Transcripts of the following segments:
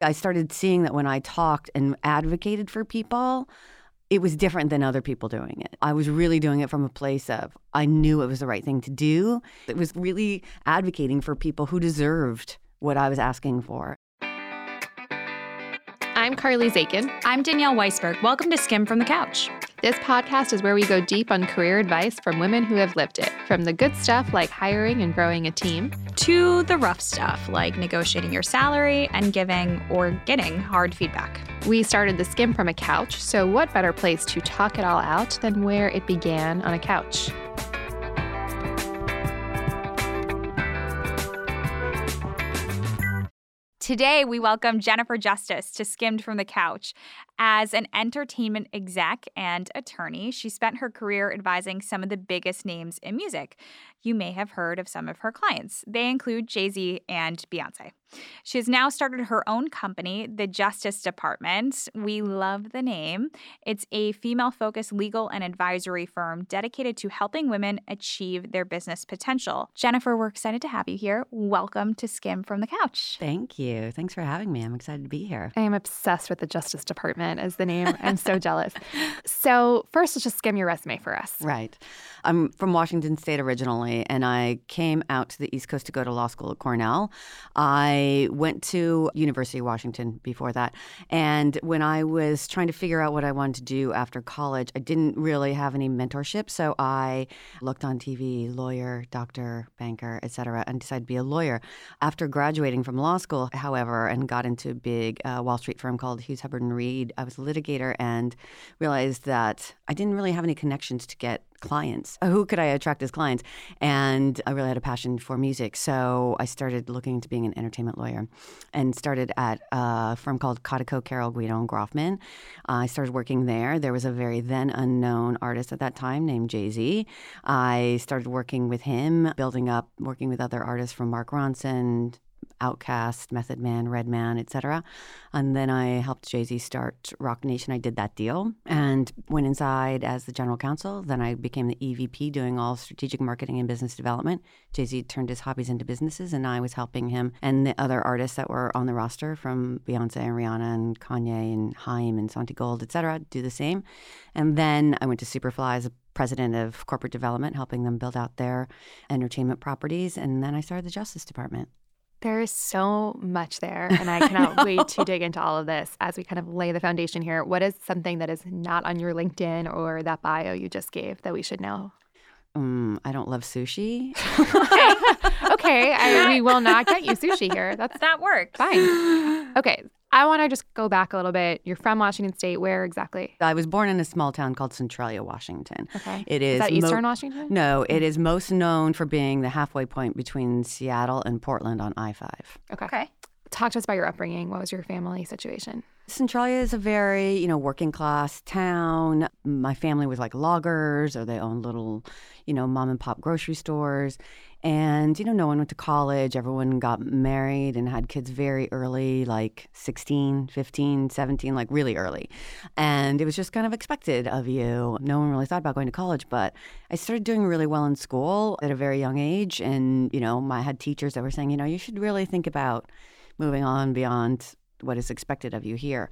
I started seeing that when I talked and advocated for people, it was different than other people doing it. I was really doing it from a place of I knew it was the right thing to do. It was really advocating for people who deserved what I was asking for. I'm Carly Zakin. I'm Danielle Weisberg. Welcome to Skim from the Couch. This podcast is where we go deep on career advice from women who have lived it, from the good stuff like hiring and growing a team, to the rough stuff like negotiating your salary and giving or getting hard feedback. We started the Skimm from a couch, so what better place to talk it all out than where it began on a couch? Today, we welcome Jennifer Justice to Skimm'd from the Couch. As an entertainment exec and attorney, she spent her career advising some of the biggest names in music. You may have heard of some of her clients. They include Jay Z and Beyonce. She has now started her own company, the Justice Department. We love the name. It's a female focused legal and advisory firm dedicated to helping women achieve their business potential. Jennifer, we're excited to have you here. Welcome to Skim from the Couch. Thank you. Thanks for having me. I'm excited to be here. I am obsessed with the Justice Department as the name. I'm so jealous. So, first, let's just skim your resume for us. Right. I'm from Washington State originally, and I came out to the East Coast to go to law school at Cornell. I went to University of Washington before that, and when I was trying to figure out what I wanted to do after college, I didn't really have any mentorship, so I looked on TV, lawyer, doctor, banker, etc., and decided to be a lawyer. After graduating from law school, however, and got into a big uh, Wall Street firm called Hughes Hubbard and Reed, I was a litigator and realized that I didn't really have any connections to get clients. Who could I attract as clients? And I really had a passion for music. So I started looking into being an entertainment lawyer and started at a firm called Codikow, Carroll, Guido, and Groffman. Uh, I started working there. There was a very then unknown artist at that time named Jay Z. I started working with him, building up, working with other artists from Mark Ronson, Outkast, Method Man, Redman, etc. And then I helped Jay Z start Roc Nation. I did that deal and went inside as the general counsel. Then I became the EVP doing all strategic marketing and business development. Jay Z turned his hobbies into businesses, and I was helping him and the other artists that were on the roster from Beyonce and Rihanna and Kanye and Haim and Santigold, etc. do the same. And then I went to Superfly as a president of corporate development, helping them build out their entertainment properties. And then I started the Justice Department. There is so much there, and I cannot wait to dig into all of this as we kind of lay the foundation here. What is something that is not on your LinkedIn or that bio you just gave that we should know? Mm, I don't love sushi. okay, okay I, we will not get you sushi here. That's that works. Fine. Okay, I want to just go back a little bit. You're from Washington State. Where exactly? I was born in a small town called Centralia, Washington. Okay. It is, is that Eastern mo- Washington? No, it is most known for being the halfway point between Seattle and Portland on I 5. Okay. Okay. Talk to us about your upbringing. What was your family situation? Centralia is a very, you know, working class town. My family was like loggers or they owned little, you know, mom and pop grocery stores. And, you know, no one went to college. Everyone got married and had kids very early, like 16, 15, 17, like really early. And it was just kind of expected of you. No one really thought about going to college, but I started doing really well in school at a very young age. And, you know, I had teachers that were saying, you know, you should really think about moving on beyond what is expected of you here.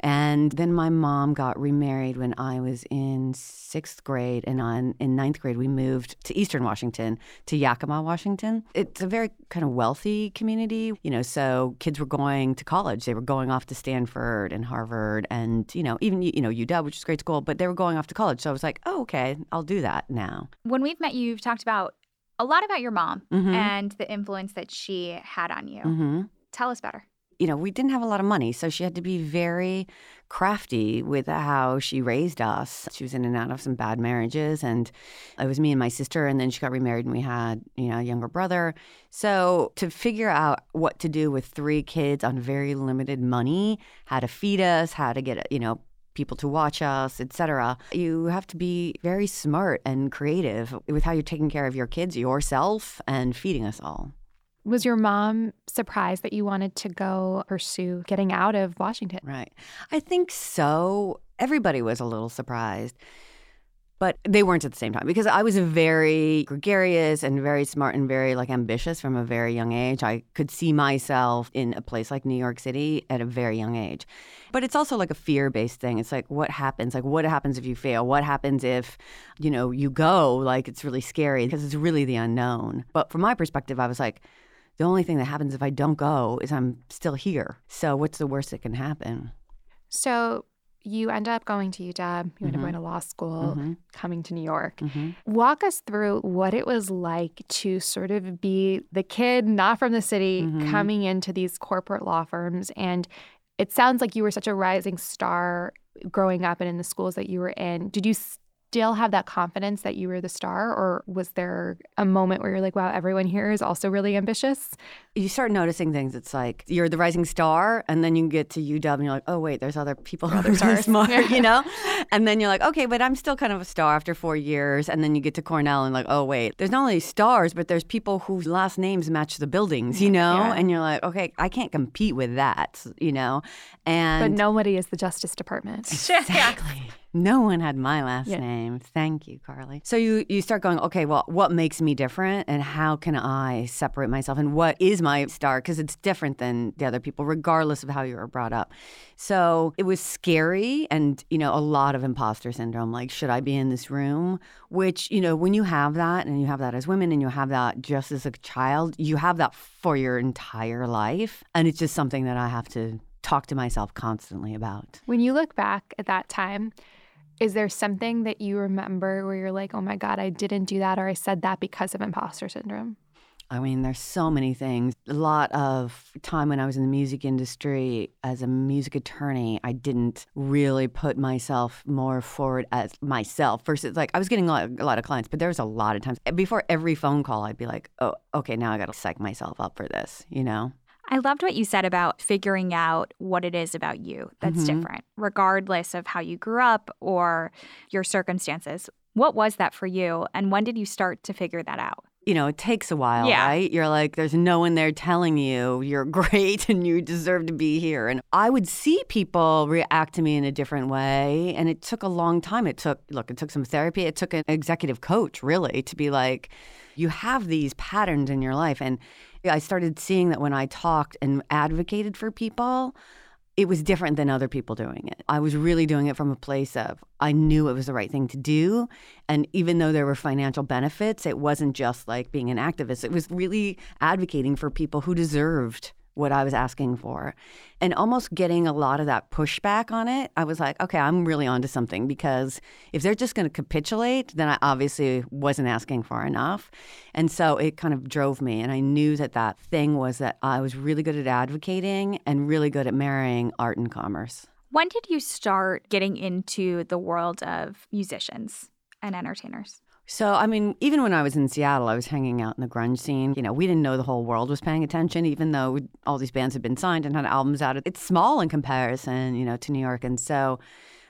And then my mom got remarried when I was in sixth grade, and on in ninth grade we moved to Eastern Washington, to Yakima, Washington. It's a very kind of wealthy community, you know. So kids were going to college; they were going off to Stanford and Harvard, and you know, even you know UW, which is great school, but they were going off to college. So I was like, oh, okay, I'll do that now. When we've met you, you've talked about a lot about your mom mm-hmm. and the influence that she had on you. Mm-hmm. Tell us better you know, we didn't have a lot of money, so she had to be very crafty with how she raised us. She was in and out of some bad marriages, and it was me and my sister, and then she got remarried, and we had, you know, a younger brother. So to figure out what to do with three kids on very limited money, how to feed us, how to get, you know, people to watch us, etc. You have to be very smart and creative with how you're taking care of your kids, yourself, and feeding us all. Was your mom surprised that you wanted to go pursue getting out of Washington? Right. I think so. Everybody was a little surprised. but they weren't at the same time because I was very gregarious and very smart and very like ambitious from a very young age. I could see myself in a place like New York City at a very young age. But it's also like a fear-based thing. It's like what happens? Like what happens if you fail? What happens if, you know, you go? Like it's really scary because it's really the unknown. But from my perspective, I was like the only thing that happens if I don't go is I'm still here. So what's the worst that can happen? So you end up going to UW, you end up Mhm. going to law school, Mhm. coming to New York. Mm-hmm. Walk us through what it was like to sort of be the kid not from the city Mhm. coming into these corporate law firms. And it sounds like you were such a rising star growing up and in the schools that you were in. Did you still have that confidence that you were the star, or was there a moment where you're like, wow, everyone here is also really ambitious? you start noticing things. It's like you're the rising star, and then you get to UW, and you're like, oh wait, there's other people who are really stars. smart, you know. And then you're like, okay, but I'm still kind of a star after four years. And then you get to Cornell, and like, oh wait, there's not only stars, but there's people whose last names match the buildings, you know. Yeah. And you're like, okay, I can't compete with that, you know. And But nobody is the Justice Department. Exactly. No one had my last Yeah. name. Thank you, Carly. So you you start going, okay, well, what makes me different and how can I separate myself and what is my star because it's different than the other people regardless of how you were brought up. So it was scary and, you know, a lot of imposter syndrome like should I be in this room? Which, you know, when you have that and you have that as women and you have that just as a child, you have that for your entire life and it's just something that I have to talk to myself constantly about. When you look back at that time, is there something that you remember where you're like, oh my God, I didn't do that or I said that because of imposter syndrome? I mean, there's so many things. A lot of time when I was in the music industry as a music attorney, I didn't really put myself more forward as myself versus like I was getting a lot, a lot of clients, but there was a lot of times eh, before every phone call, I'd be like, oh, okay, now I got to psych myself up for this, you know? I loved what you said about figuring out what it is about you that's Mhm. different, regardless of how you grew up or your circumstances. What was that for you? And when did you start to figure that out? You know, it takes a while, Yeah. right? You're like, there's no one there telling you you're great and you deserve to be here. And I would see people react to me in a different way. And it took a long time. It took, look, it took some therapy. It took an executive coach, really, to be like, you have these patterns in your life. And I started seeing that when I talked and advocated for people, it was different than other people doing it. I was really doing it from a place of I knew it was the right thing to do. And even though there were financial benefits, it wasn't just like being an activist. It was really advocating for people who deserved what I was asking for. And almost getting a lot of that pushback on it, I was like, okay, I'm really onto something because if they're just going to capitulate, then I obviously wasn't asking for enough. And so it kind of drove me. And I knew that that thing was that I was really good at advocating and really good at marrying art and commerce. When did you start getting into the world of musicians and entertainers? So, I mean, even when I was in Seattle, I was hanging out in the grunge scene. You know, we didn't know the whole world was paying attention, even though all these bands had been signed and had albums out. It's small in comparison, you know, to New York. And so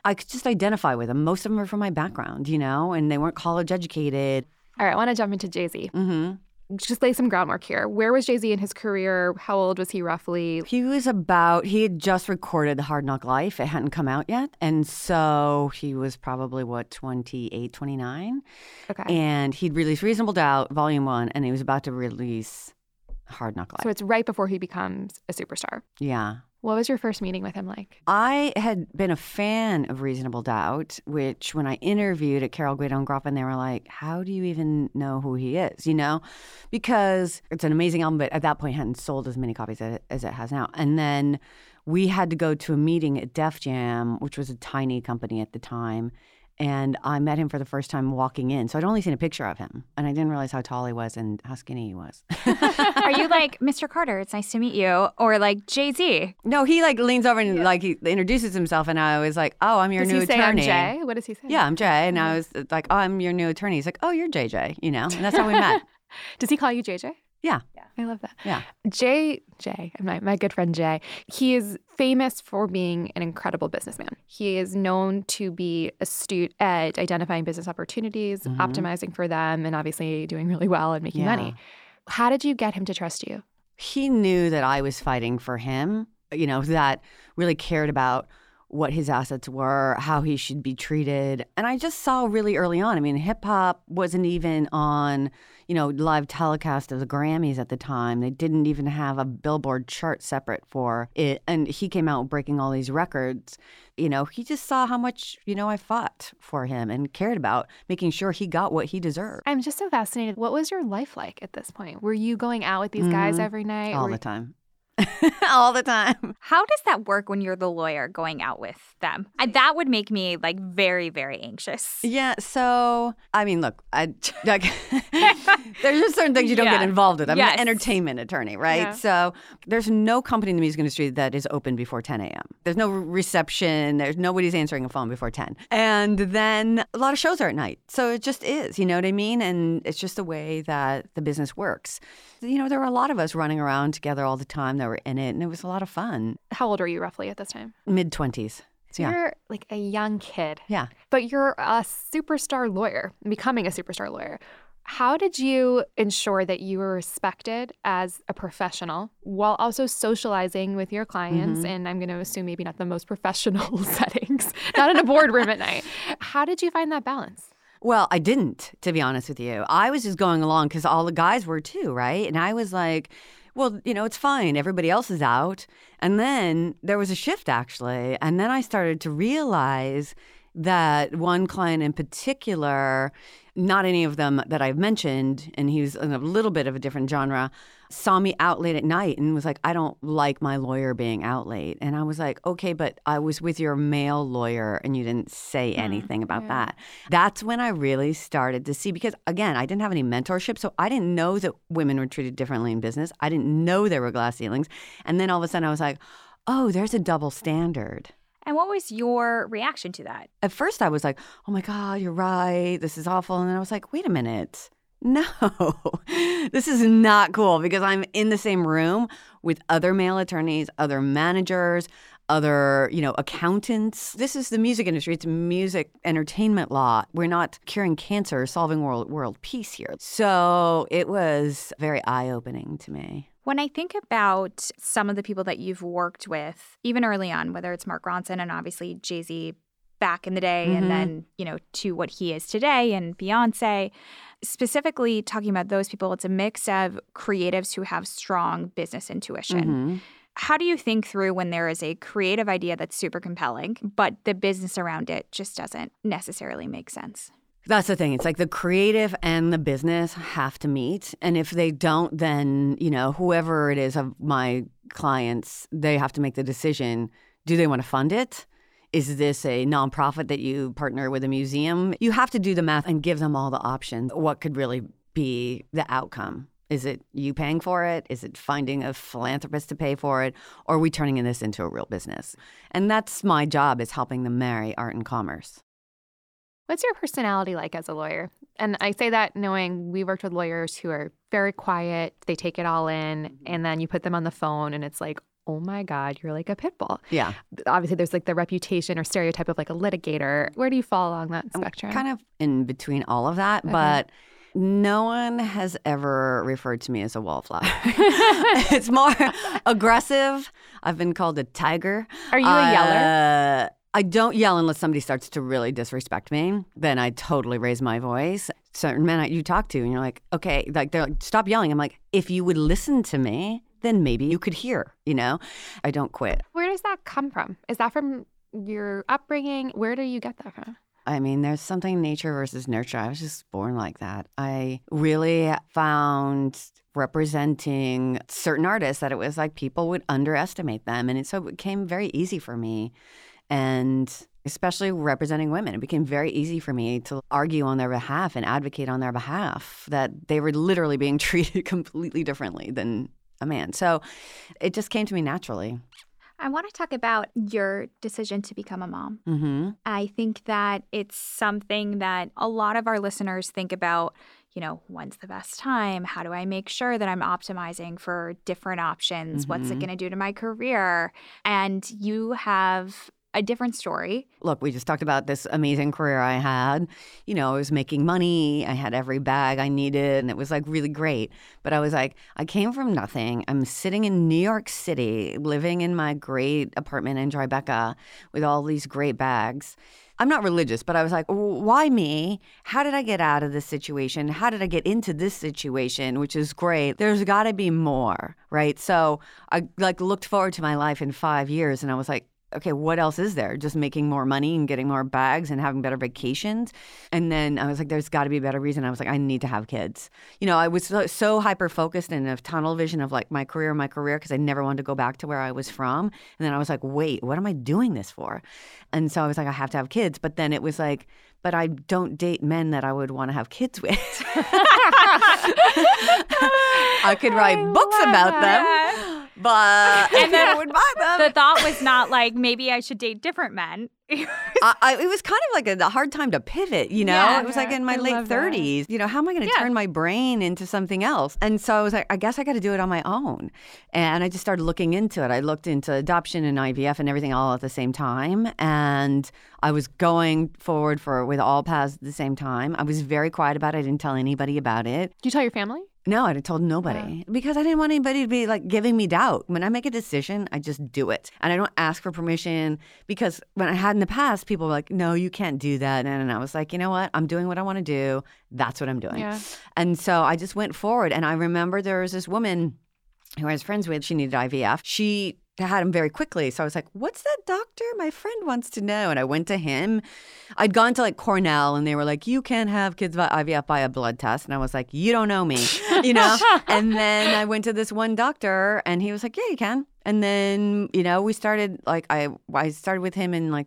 I could just identify with them. Most of them are from my background, you know, and they weren't college educated. All right, I want to jump into Jay Z. hmm Just lay some groundwork here. Where was Jay Z in his career? How old was he roughly? He was about, he had just recorded The Hard Knock Life. It hadn't come out yet. And so he was probably, what, 28, 29? Okay. And he'd released Reasonable Doubt, Volume One, and he was about to release Hard Knock Life. So it's right before he becomes a superstar. yeah. What was your first meeting with him like? I had been a fan of Reasonable Doubt, which when I interviewed at Carroll Guido and Groffman, they were like, How do you even know who he is? You know, because it's an amazing album, but at that point hadn't sold as many copies as it has now. And then we had to go to a meeting at Def Jam, which was a tiny company at the time. And I met him for the first time walking in. So I'd only seen a picture of him. And I didn't realize how tall he was and how skinny he was. Are you like, Mr. Carter, it's nice to meet you? Or like Jay Z? No, he like leans over and like he introduces himself, and I was like, "Oh, I'm your Does new he say attorney." I'm Jay? What does he say? Yeah, I'm Jay, and I uh-huh. was uh, like, "Oh, I'm your new attorney." He's like, "Oh, you're JJ," you know, and that's how we met. Does he call you JJ? Yeah. I love that. Yeah. Jay, Jay, my, my good friend Jay, he is famous for being an incredible businessman. He is known to be astute at identifying business opportunities, Mhm. optimizing for them, and obviously doing really well and making Yeah. money. How did you get him to trust you? He knew that I was fighting for him. You know, that really cared about what his assets were, how he should be treated. And I just saw really early on. I mean, hip hop wasn't even on, you know, live telecast of the Grammys at the time. They didn't even have a Billboard chart separate for it. And he came out breaking all these records. You know, he just saw how much, you know, I fought for him and cared about making sure he got what he deserved. I'm just so fascinated. What was your life like at this point? Were you going out with these guys Mhm. every night? All Were- the time. all the time. How does that work when you're the lawyer going out with them? I, that would make me like very, very anxious. Yeah. So, I mean, look, I like, there's just certain things you don't Yeah. get involved with. I'm Yes. an entertainment attorney, right? Yeah. So, there's no company in the music industry that is open before 10 a.m. There's no reception. There's nobody's answering a phone before 10. And then a lot of shows are at night. So it just is, you know what I mean? And it's just the way that the business works. You know, there are a lot of us running around together all the time that were in it, and it was a lot of fun. How old were you roughly at this time? Mid 20s. So Yeah. you're like a young kid, Yeah. but you're a superstar lawyer, becoming a superstar lawyer. How did you ensure that you were respected as a professional while also socializing with your clients? Mm-hmm. And I'm going to assume maybe not the most professional settings, not in a boardroom at night. How did you find that balance? Well, I didn't, to be honest with you. I was just going along because all the guys were too, right? And I was like, well, you know, it's fine. Everybody else is out. And then there was a shift actually. And then I started to realize that one client in particular, not any of them that I've mentioned, and he was in a little bit of a different genre, saw me out late at night and was like, I don't like my lawyer being out late. And I was like, okay, but I was with your male lawyer and you didn't say hmm, anything about yeah. that. That's when I really started to see, because again, I didn't have any mentorship. So I didn't know that women were treated differently in business. I didn't know there were glass ceilings. And then all of a sudden I was like, oh, there's a double standard. And what was your reaction to that? At first, I was like, oh my God, you're right. This is awful. And then I was like, wait a minute. No, this is not cool because I'm in the same room with other male attorneys, other managers, other, you know, accountants. This is the music industry. It's music entertainment law. We're not curing cancer, solving world world peace here. So it was very eye opening to me. When I think about some of the people that you've worked with, even early on, whether it's Mark Ronson and obviously Jay Z back in the day, Mhm. and then, you know, to what he is today and Beyonce, specifically talking about those people, it's a mix of creatives who have strong business intuition. Mhm. How do you think through when there is a creative idea that's super compelling, but the business around it just doesn't necessarily make sense? That's the thing. It's like the creative and the business have to meet. And if they don't, then, you know, whoever it is of my clients, they have to make the decision do they want to fund it? Is this a nonprofit that you partner with a museum? You have to do the math and give them all the options. What could really be the outcome? Is it you paying for it? Is it finding a philanthropist to pay for it? Or are we turning this into a real business? And that's my job is helping them marry art and commerce. What's your personality like as a lawyer? And I say that knowing we worked with lawyers who are very quiet, they take it all in, mm-hmm. and then you put them on the phone and it's like, oh my God, you're like a pit bull. Yeah. Obviously, there's like the reputation or stereotype of like a litigator. Where do you fall along that I'm spectrum? kind of in between all of that, Okay. but no one has ever referred to me as a wallflower. it's more aggressive. I've been called a tiger. Are you a yeller? Uh, I don't yell unless somebody starts to really disrespect me. Then I totally raise my voice. Certain men you talk to, and you're like, okay, like they're like, stop yelling. I'm like, if you would listen to me, then maybe you could hear. You know, I don't quit. Where does that come from? Is that from your upbringing? Where do you get that from? I mean, there's something nature versus nurture. I was just born like that. I really found representing certain artists that it was like people would underestimate them. And it, so it became very easy for me. And especially representing women, it became very easy for me to argue on their behalf and advocate on their behalf that they were literally being treated completely differently than a man. So it just came to me naturally. I want to talk about your decision to become a mom. hmm I think that it's something that a lot of our listeners think about, you know, when's the best time? How do I make sure that I'm optimizing for different options? What's it Mhm. going to do to my career? And you have a different story. Look, we just talked about this amazing career I had. You know, I was making money, I had every bag I needed, and it was like really great. But I was like, I came from nothing. I'm sitting in New York City, living in my great apartment in Tribeca with all these great bags. I'm not religious, but I was like, why me? How did I get out of this situation? How did I get into this situation, which is great? There's got to be more, right? So I like looked forward to my life in 5 years and I was like, okay, what else is there? Just making more money and getting more bags and having better vacations. And then I was like, there's got to be a better reason. I was like, I need to have kids. You know, I was so, so hyper focused in a tunnel vision of like my career, my career, because I never wanted to go back to where I was from. And then I was like, wait, what am I doing this for? And so I was like, I have to have kids. But then it was like, but I don't date men that I would want to have kids with. I could write I books about that. them but And then I would buy them. The thought was not like maybe I should date different men. I, I, it was kind of like a, a, hard time to pivot, you know? Yeah, it was like in my I late love that. 30s. You know, how am I going to Yeah. turn my brain into something else? And so I was like, I guess I got to do it on my own. And I just started looking into it. I looked into adoption and IVF and everything all at the same time. And I was going forward for with all paths at the same time. I was very quiet about it. I didn't tell anybody about it. Do you tell your family? No, I told nobody because I didn't want anybody to be like giving me doubt. When I make a decision, I just do it. And I don't ask for permission because when I had in the past, people were like, no, you can't do that. And I was like, you know what? I'm doing what I want to do. That's what I'm doing. Yeah. And so I just went forward. And I remember there was this woman who I was friends with. She needed IVF. She had him very quickly. So I was like, what's that doctor? My friend wants to know. And I went to him. I'd gone to like Cornell and they were like, you can't have kids by IVF by a blood test. And I was like, you don't know me, you know? and then I went to this one doctor and he was like, yeah, you can. And then, you know, we started like, I, I started with him in like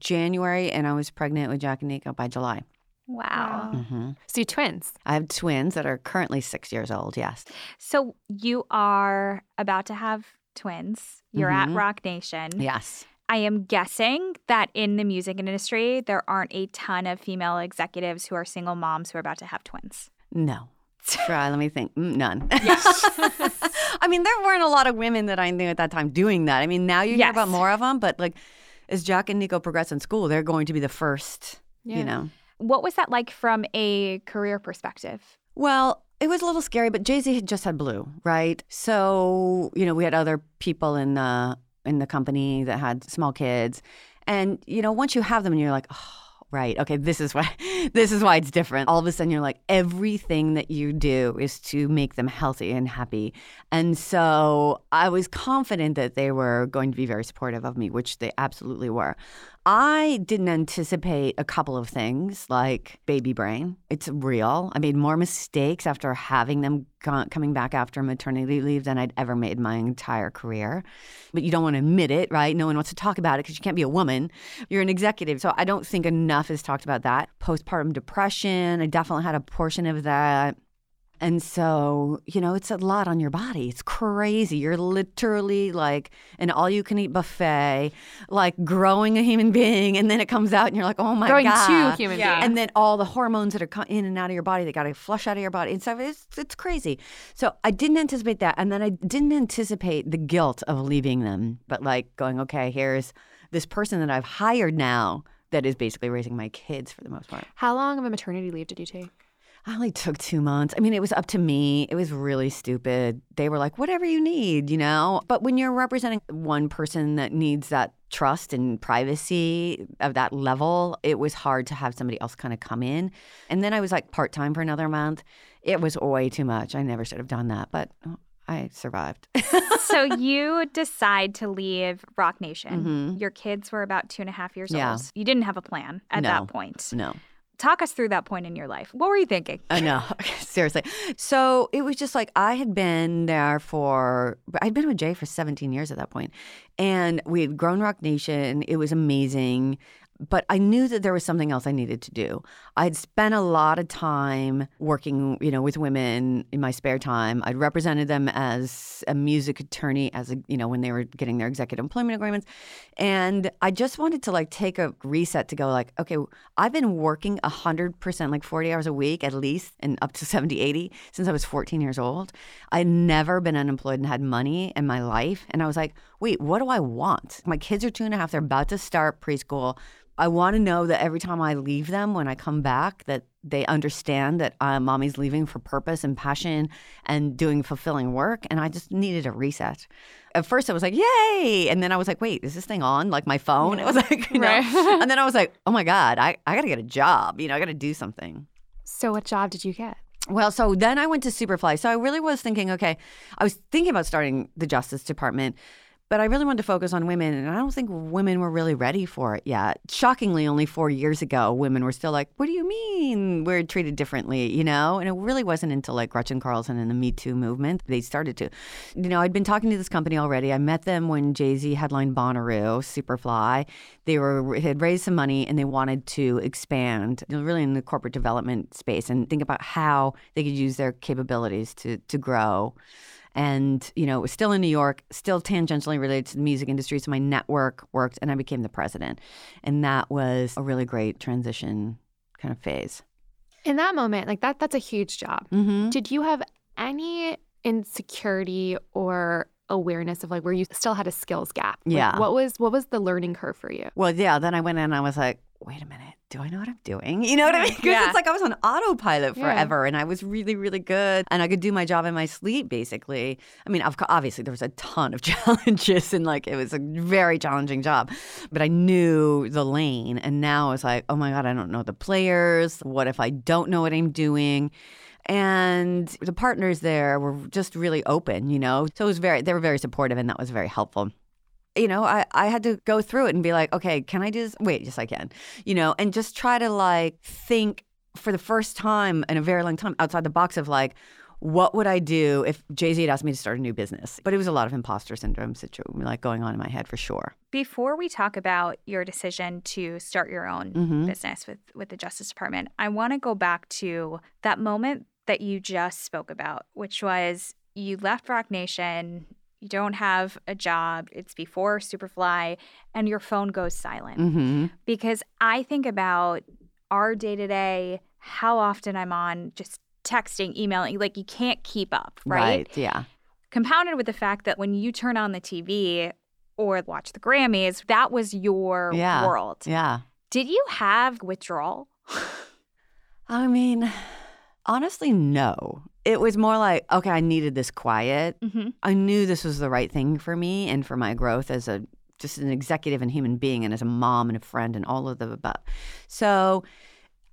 January and I was pregnant with Jack and Nico by July. Wow. Mm-hmm. So you twins. I have twins that are currently six years old. Yes. So you are about to have twins. You're at Mhm. Roc Nation. Yes. I am guessing that in the music industry, there aren't a ton of female executives who are single moms who are about to have twins. No. Try, let me think. Mm, None. I mean, there weren't a lot of women that I knew at that time doing that. I mean, now you hear Yes. about more of them, but like as Jack and Nico progress in school, they're going to be the first, Yeah. you know. What was that like from a career perspective? Well, it was a little scary, but Jay Z had just had Blue, right? So you know, we had other people in the in the company that had small kids, and you know, once you have them, and you're like, oh, right, okay, this is why this is why it's different. All of a sudden, you're like, everything that you do is to make them healthy and happy, and so I was confident that they were going to be very supportive of me, which they absolutely were. I didn't anticipate a couple of things like baby brain. It's real. I made more mistakes after having them co- coming back after maternity leave than I'd ever made my entire career. But you don't want to admit it, right? No one wants to talk about it because you can't be a woman. You're an executive. So I don't think enough is talked about that. Postpartum depression, I definitely had a portion of that. And so, you know, it's a lot on your body. It's crazy. You're literally like an all you can eat buffet, like growing a human being. And then it comes out and you're like, oh my god. Growing two human Yeah. beings. And then all the hormones that are co- in and out of your body, they got to flush out of your body and stuff. It's, it's crazy. So I didn't anticipate that. And then I didn't anticipate the guilt of leaving them, but like going, okay, here's this person that I've hired now that is basically raising my kids for the most part. How long of a maternity leave did you take? I only took two months. I mean, it was up to me. It was really stupid. They were like, whatever you need, you know? But when you're representing one person that needs that trust and privacy of that level, it was hard to have somebody else kind of come in. And then I was like part time for another month. It was way too much. I never should have done that, but oh, I survived. so you decide to leave Roc Nation. Mhm. Your kids were about two and a half years Yeah. old. You didn't have a plan at No. that point. no. Talk us through that point in your life. What were you thinking? I know, seriously. So it was just like I had been there for, I'd been with Jay for 17 years at that point, and we had grown Roc Nation. It was amazing. But I knew that there was something else I needed to do. I'd spent a lot of time working, you know, with women in my spare time. I'd represented them as a music attorney, as a, you know, when they were getting their executive employment agreements, and I just wanted to like take a reset to go like, okay, I've been working 100%, like 40 hours a week at least, and up to 70, 80 since I was 14 years old. I'd never been unemployed and had money in my life. And I was like, wait, what do I want? My kids are two and a half. They're about to start preschool. I want to know that every time I leave them, when I come back, that they understand that uh, mommy's leaving for purpose and passion and doing fulfilling work. And I just needed a reset. At first, I was like, yay. And then I was like, wait, is this thing on? Like my phone? It was like, you know. Right. and then I was like, oh my God, I, I got to get a job. You know, I got to do something. So, what job did you get? Well, so then I went to Superfly. So I really was thinking, okay, I was thinking about starting the Justice Department, but I really wanted to focus on women, and I don't think women were really ready for it yet. Shockingly, only four years ago, women were still like, "What do you mean we're treated differently?" You know, and it really wasn't until like Gretchen Carlson and the Me Too movement they started to. You know, I'd been talking to this company already. I met them when Jay Z headlined Bonnaroo, Superfly. They were had raised some money and they wanted to expand, really in the corporate development space, and think about how they could use their capabilities to to grow and you know it was still in new york still tangentially related to the music industry so my network worked and i became the president and that was a really great transition kind of phase In that moment, like that, that's a huge job. mm-hmm. Did you have any insecurity or awareness of like where you still had a skills gap? Like, Yeah. what was what was the learning curve for you? well yeah then i went in and i was like wait a minute do i know what i'm doing? You know what i mean? Because Yeah. it's like i was on autopilot Yeah. forever and i was really really good and i could do my job in my sleep basically. I mean obviously there was a ton of challenges and like it was a very challenging job but i knew the lane and now it's like oh my god i don't know the players. What if i don't know what i'm doing? And the partners there were just really open you know? So it was very they were very supportive and that was very helpful you know, I, I had to go through it and be like, okay, can I do this? wait? Yes, I can, you know, and just try to like think for the first time in a very long time outside the box of like, what would I do if Jay Z had asked me to start a new business? But it was a lot of imposter syndrome situation like going on in my head for sure. Before we talk about your decision to start your own Mhm. business with with the Justice Department, I want to go back to that moment that you just spoke about, which was you left Roc Nation, you don't have a job, it's before Superfly, and your phone goes silent. Mm-hmm. Because I think about our day to day, how often I'm on just texting, emailing, like you can't keep up, right? Yeah. compounded with the fact that when you turn on the TV or watch the Grammys, that was your Yeah. world. Yeah. Did you have withdrawal? I mean, honestly, no. It was more like, okay, I needed this quiet. Mm-hmm. I knew this was the right thing for me and for my growth as a just an executive and human being and as a mom and a friend and all of the above. So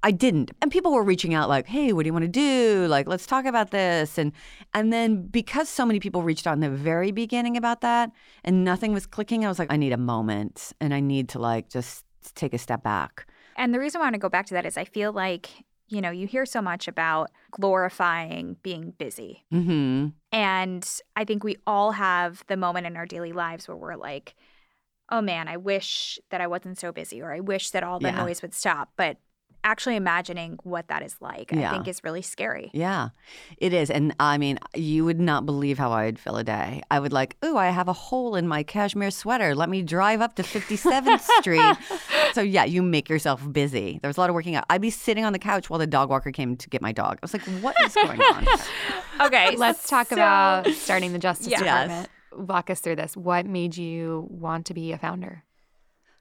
I didn't. And people were reaching out like, "Hey, what do you want to do? Like, let's talk about this." And and then because so many people reached out in the very beginning about that and nothing was clicking, I was like, I need a moment and I need to like just take a step back. And the reason I want to go back to that is I feel like, you know, you hear so much about glorifying being busy. Mhm. And I think we all have the moment in our daily lives where we're like, oh man, I wish that I wasn't so busy, or I wish that all the Yeah. noise would stop. But actually imagining what that is like, I think is really scary. Yeah, it is. And I mean, you would not believe how I'd fill a day. I would like, oh, I have a hole in my cashmere sweater. Let me drive up to 57th Street. So, yeah, you make yourself busy. There was a lot of working out. I'd be sitting on the couch while the dog walker came to get my dog. I was like, what is going on? Okay, Let's talk so- about starting the Justice Yes. Department. Walk us through this. What made you want to be a founder?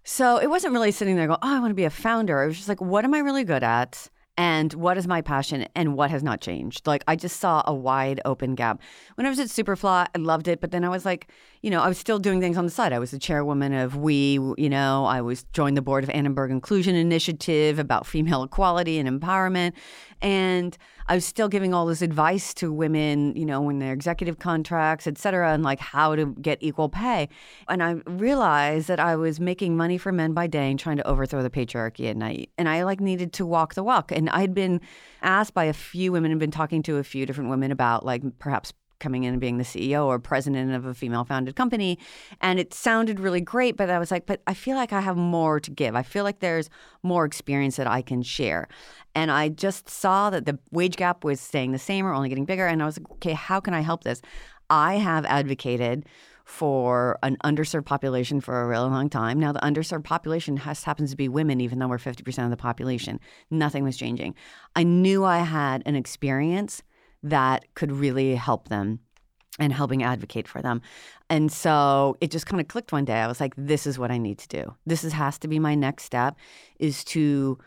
So it wasn't really sitting there going, oh, I want to be a founder. It was just like, what am I really good at? And what is my passion and what has not changed? Like, I just saw a wide open gap. When I was at Superfly, I loved it. But then I was like, you know, I was still doing things on the side. I was the chairwoman of We, you know, I was joined the board of Annenberg Inclusion Initiative about female equality and empowerment. And I was still giving all this advice to women, you know, when their executive contracts, et cetera, and like how to get equal pay. And I realized that I was making money for men by day and trying to overthrow the patriarchy at night. And I like needed to walk the walk. And I'd been asked by a few women and been talking to a few different women about like perhaps coming in and being the CEO or president of a female founded company. And it sounded really great, but I was like, but I feel like I have more to give. I feel like there's more experience that I can share. And I just saw that the wage gap was staying the same or only getting bigger. And I was like, okay, how can I help this? I have advocated for an underserved population for a really long time. Now, the underserved population has, happens to be women, even though we're 50% of the population. Nothing was changing. I knew I had an experience that could really help them. and helping advocate for them. And so it just kind of clicked one day. I was like, this is what I need to do. This is, has to be my next step is to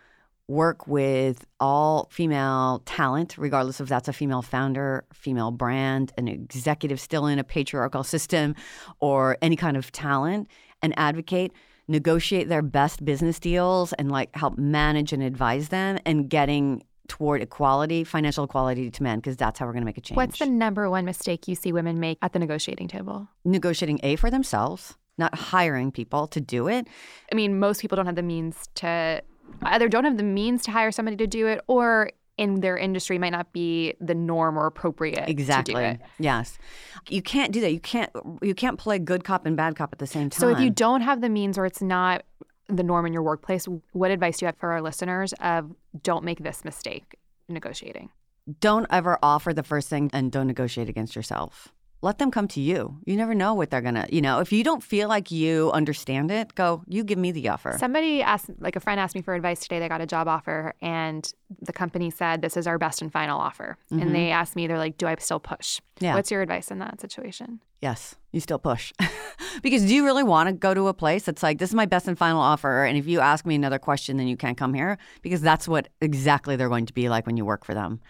work with all female talent, regardless if that's a female founder, female brand, an executive still in a patriarchal system, or any kind of talent, and advocate, negotiate their best business deals, and like help manage and advise them and getting toward equality, financial equality to men, because that's how we're going to make a change. What's the number one mistake you see women make at the negotiating table? Negotiating A for themselves, not hiring people to do it. I mean, most people don't have the means to either don't have the means to hire somebody to do it or in their industry might not be the norm or appropriate exactly yes you can't do that you can't you can't play good cop and bad cop at the same time so if you don't have the means or it's not the norm in your workplace what advice do you have for our listeners of don't make this mistake negotiating. Don't ever offer the first thing and don't negotiate against yourself let them come to you. You never know what they're gonna, you know, if you don't feel like you understand it, go, you give me the offer. Somebody asked, like a friend asked me for advice today. They got a job offer and the company said, this is our best and final offer. Mm-hmm. And they asked me, they're like, do I still push? Yeah. What's your advice in that situation? Yes, you still push. because do you really want to go to a place that's like, this is my best and final offer? And if you ask me another question, then you can't come here? Because that's what exactly they're going to be like when you work for them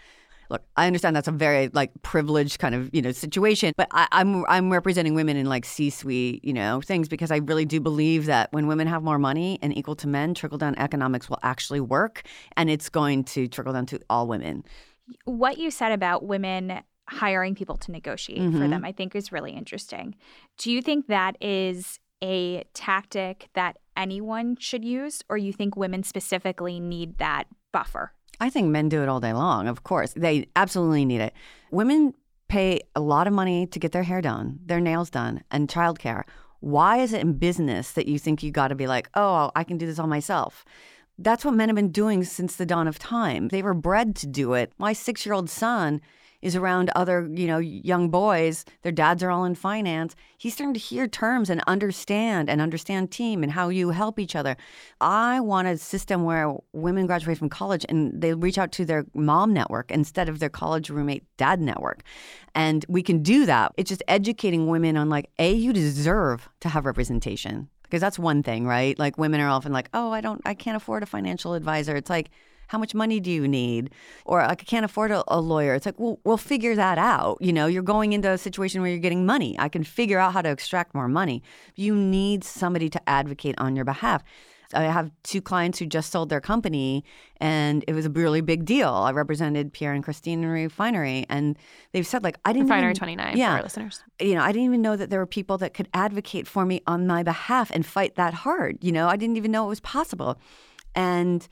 look, I understand that's a very like privileged kind of you know situation, but I, I'm I'm representing women in like C-suite you know things because I really do believe that when women have more money and equal to men, trickle down economics will actually work, and it's going to trickle down to all women. What you said about women hiring people to negotiate mm-hmm. for them, I think is really interesting. Do you think that is a tactic that anyone should use, or you think women specifically need that buffer? I think men do it all day long, of course. They absolutely need it. Women pay a lot of money to get their hair done, their nails done, and childcare. Why is it in business that you think you got to be like, oh, I can do this all myself? That's what men have been doing since the dawn of time. They were bred to do it. My six year old son is around other, you know, young boys, their dads are all in finance. He's starting to hear terms and understand and understand team and how you help each other. I want a system where women graduate from college and they reach out to their mom network instead of their college roommate dad network. And we can do that. It's just educating women on like, A, you deserve to have representation. Because that's one thing, right? Like women are often like, oh, I don't, I can't afford a financial advisor. It's like, how much money do you need? Or like, I can't afford a, a lawyer. It's like, well, we'll figure that out. You know, you're going into a situation where you're getting money. I can figure out how to extract more money. You need somebody to advocate on your behalf. I have two clients who just sold their company, and it was a really big deal. I represented Pierre and Christene in Refinery, and they've said like I didn't Refinery Twenty Nine. Yeah, for our listeners. You know, I didn't even know that there were people that could advocate for me on my behalf and fight that hard. You know, I didn't even know it was possible, and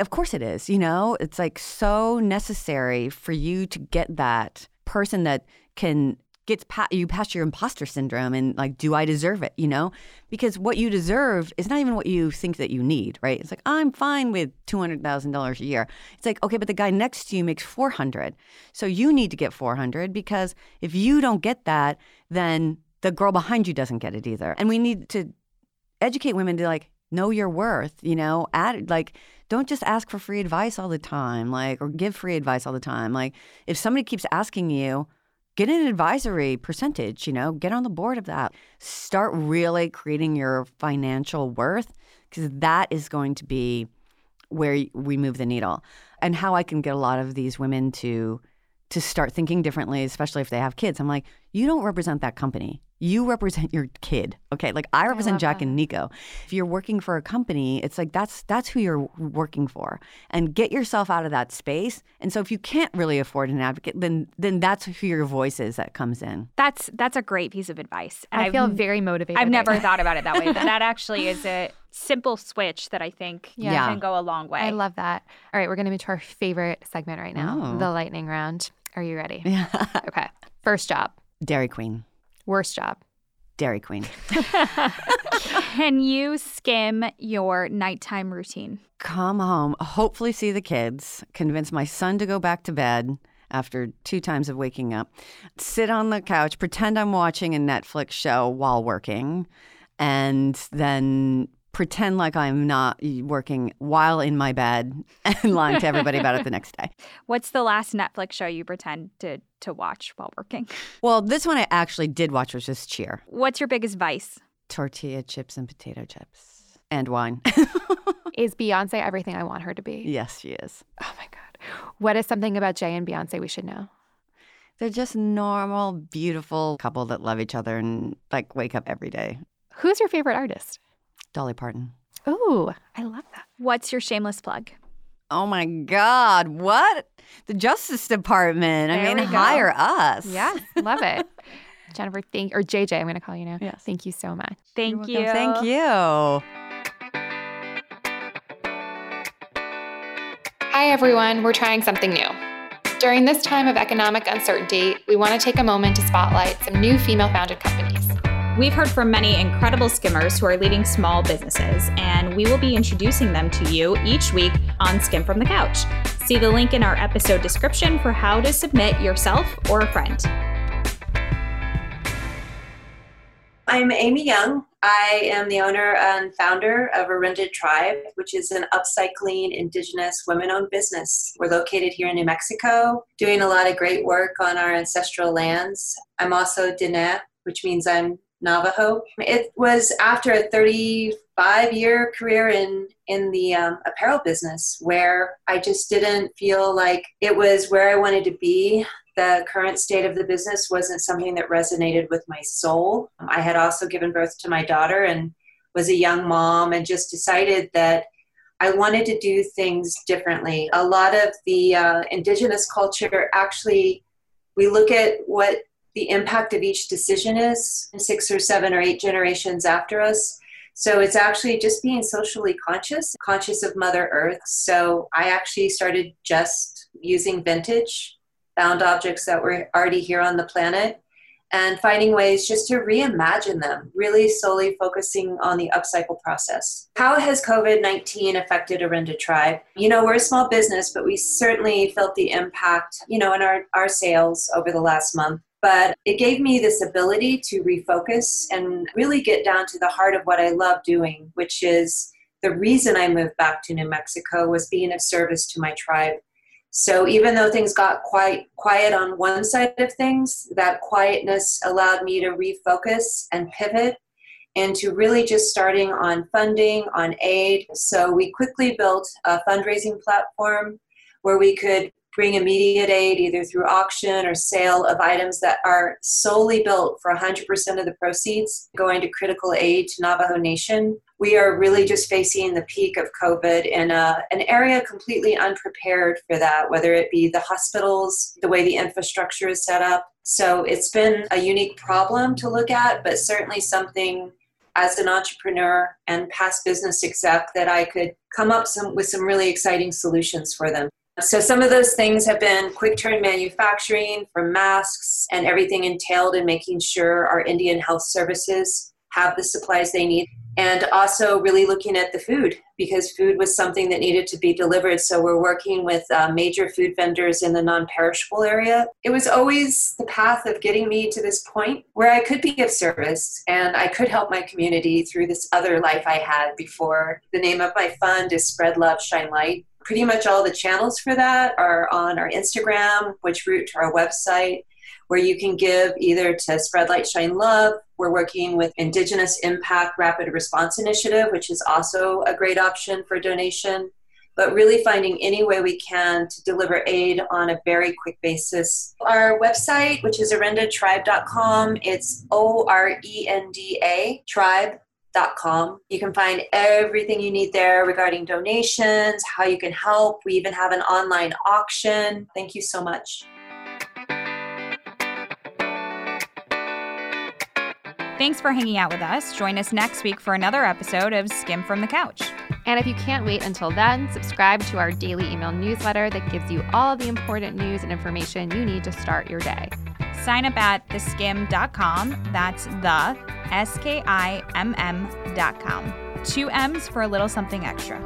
of course it is. You know, it's like so necessary for you to get that person that can gets pa- you past your imposter syndrome and like do i deserve it you know? Because what you deserve is not even what you think that you need right? It's like i'm fine with $200000 a year. It's like okay but the guy next to you makes 400 so you need to get 400 because if you don't get that then the girl behind you doesn't get it either. And we need to educate women to like know your worth you know add like don't just ask for free advice all the time, like, or give free advice all the time. Like, if somebody keeps asking you, get an advisory percentage, you know, get on the board of that. Start really creating your financial worth because that is going to be where we move the needle. And how I can get a lot of these women to to start thinking differently, especially if they have kids. I'm like, you don't represent that company you represent your kid okay? Like i represent I jack that. and nico. If you're working for a company it's like that's that's who you're working for. And get yourself out of that space. And so if you can't really afford an advocate then then that's who your voice is that comes in. That's that's a great piece of advice. And i I've, feel very motivated i've never thought about it that way but that actually is a simple switch that i think yeah. can go a long way. I love that. All right we're going to move to our favorite segment right now oh. the lightning round. Are you ready? Yeah. Okay first job. Dairy queen Worst job. Dairy Queen. Can you skim your nighttime routine? Come home, hopefully see the kids, convince my son to go back to bed after two times of waking up, sit on the couch, pretend I'm watching a Netflix show while working, and then pretend like I'm not working while in my bed and lying to everybody about it the next day. What's the last Netflix show you pretend to to watch while working? Well, this one I actually did watch was just Cheer. What's your biggest vice? Tortilla chips and potato chips and wine. is Beyonce everything I want her to be? Yes, she is. Oh my God. What is something about Jay and Beyonce we should know? They're just normal, beautiful couple that love each other and like wake up every day. Who's your favorite artist? Dolly Parton. Oh, I love that. What's your shameless plug? Oh my God, what? The Justice Department. There I mean, go. hire us. Yes, love it. Jennifer, thank or JJ, I'm going to call you now. Yes. Thank you so much. Thank You're you. welcome. Thank you. Hi, everyone. We're trying something new. During this time of economic uncertainty, we want to take a moment to spotlight some new female founded companies. We've heard from many incredible skimmers who are leading small businesses, and we will be introducing them to you each week on Skimm from the Couch. See the link in our episode description for how to submit yourself or a friend. I'm Amy Young. I am the owner and founder of Orenda Tribe, which is an upcycling indigenous women owned business. We're located here in New Mexico, doing a lot of great work on our ancestral lands. I'm also Diné, which means I'm Navajo. It was after a 35 year career in, in the um, apparel business where I just didn't feel like it was where I wanted to be the current state of the business wasn't something that resonated with my soul. I had also given birth to my daughter and was a young mom and just decided that I wanted to do things differently. A lot of the uh, indigenous culture actually, we look at what the impact of each decision is six or seven or eight generations after us. So it's actually just being socially conscious, conscious of Mother Earth. So I actually started just using vintage found objects that were already here on the planet and finding ways just to reimagine them, really solely focusing on the upcycle process. How has COVID 19 affected Orenda Tribe? You know, we're a small business, but we certainly felt the impact, you know, in our, our sales over the last month. But it gave me this ability to refocus and really get down to the heart of what I love doing, which is the reason I moved back to New Mexico was being of service to my tribe so even though things got quite quiet on one side of things, that quietness allowed me to refocus and pivot into really just starting on funding, on aid. So we quickly built a fundraising platform where we could bring immediate aid either through auction or sale of items that are solely built for 100% of the proceeds going to critical aid to Navajo Nation. We are really just facing the peak of COVID in a, an area completely unprepared for that, whether it be the hospitals, the way the infrastructure is set up. So it's been a unique problem to look at, but certainly something as an entrepreneur and past business exec that I could come up some, with some really exciting solutions for them. So some of those things have been quick turn manufacturing for masks and everything entailed in making sure our Indian health services have the supplies they need. And also really looking at the food because food was something that needed to be delivered. So we're working with uh, major food vendors in the non perishable area. It was always the path of getting me to this point where I could be of service and I could help my community through this other life I had before. The name of my fund is Spread Love, Shine Light pretty much all the channels for that are on our Instagram, which route to our website, where you can give either to Spread Light, Shine Love. We're working with Indigenous Impact Rapid Response Initiative, which is also a great option for donation. But really finding any way we can to deliver aid on a very quick basis. Our website, which is orendatribe.com, it's O R E N D A tribe Com. You can find everything you need there regarding donations, how you can help. We even have an online auction. Thank you so much. Thanks for hanging out with us. Join us next week for another episode of Skimm from the Couch. And if you can't wait until then, subscribe to our daily email newsletter that gives you all the important news and information you need to start your day. Sign up at theskimm.com. That's the S K I M M dot com. Two M's for a little something extra.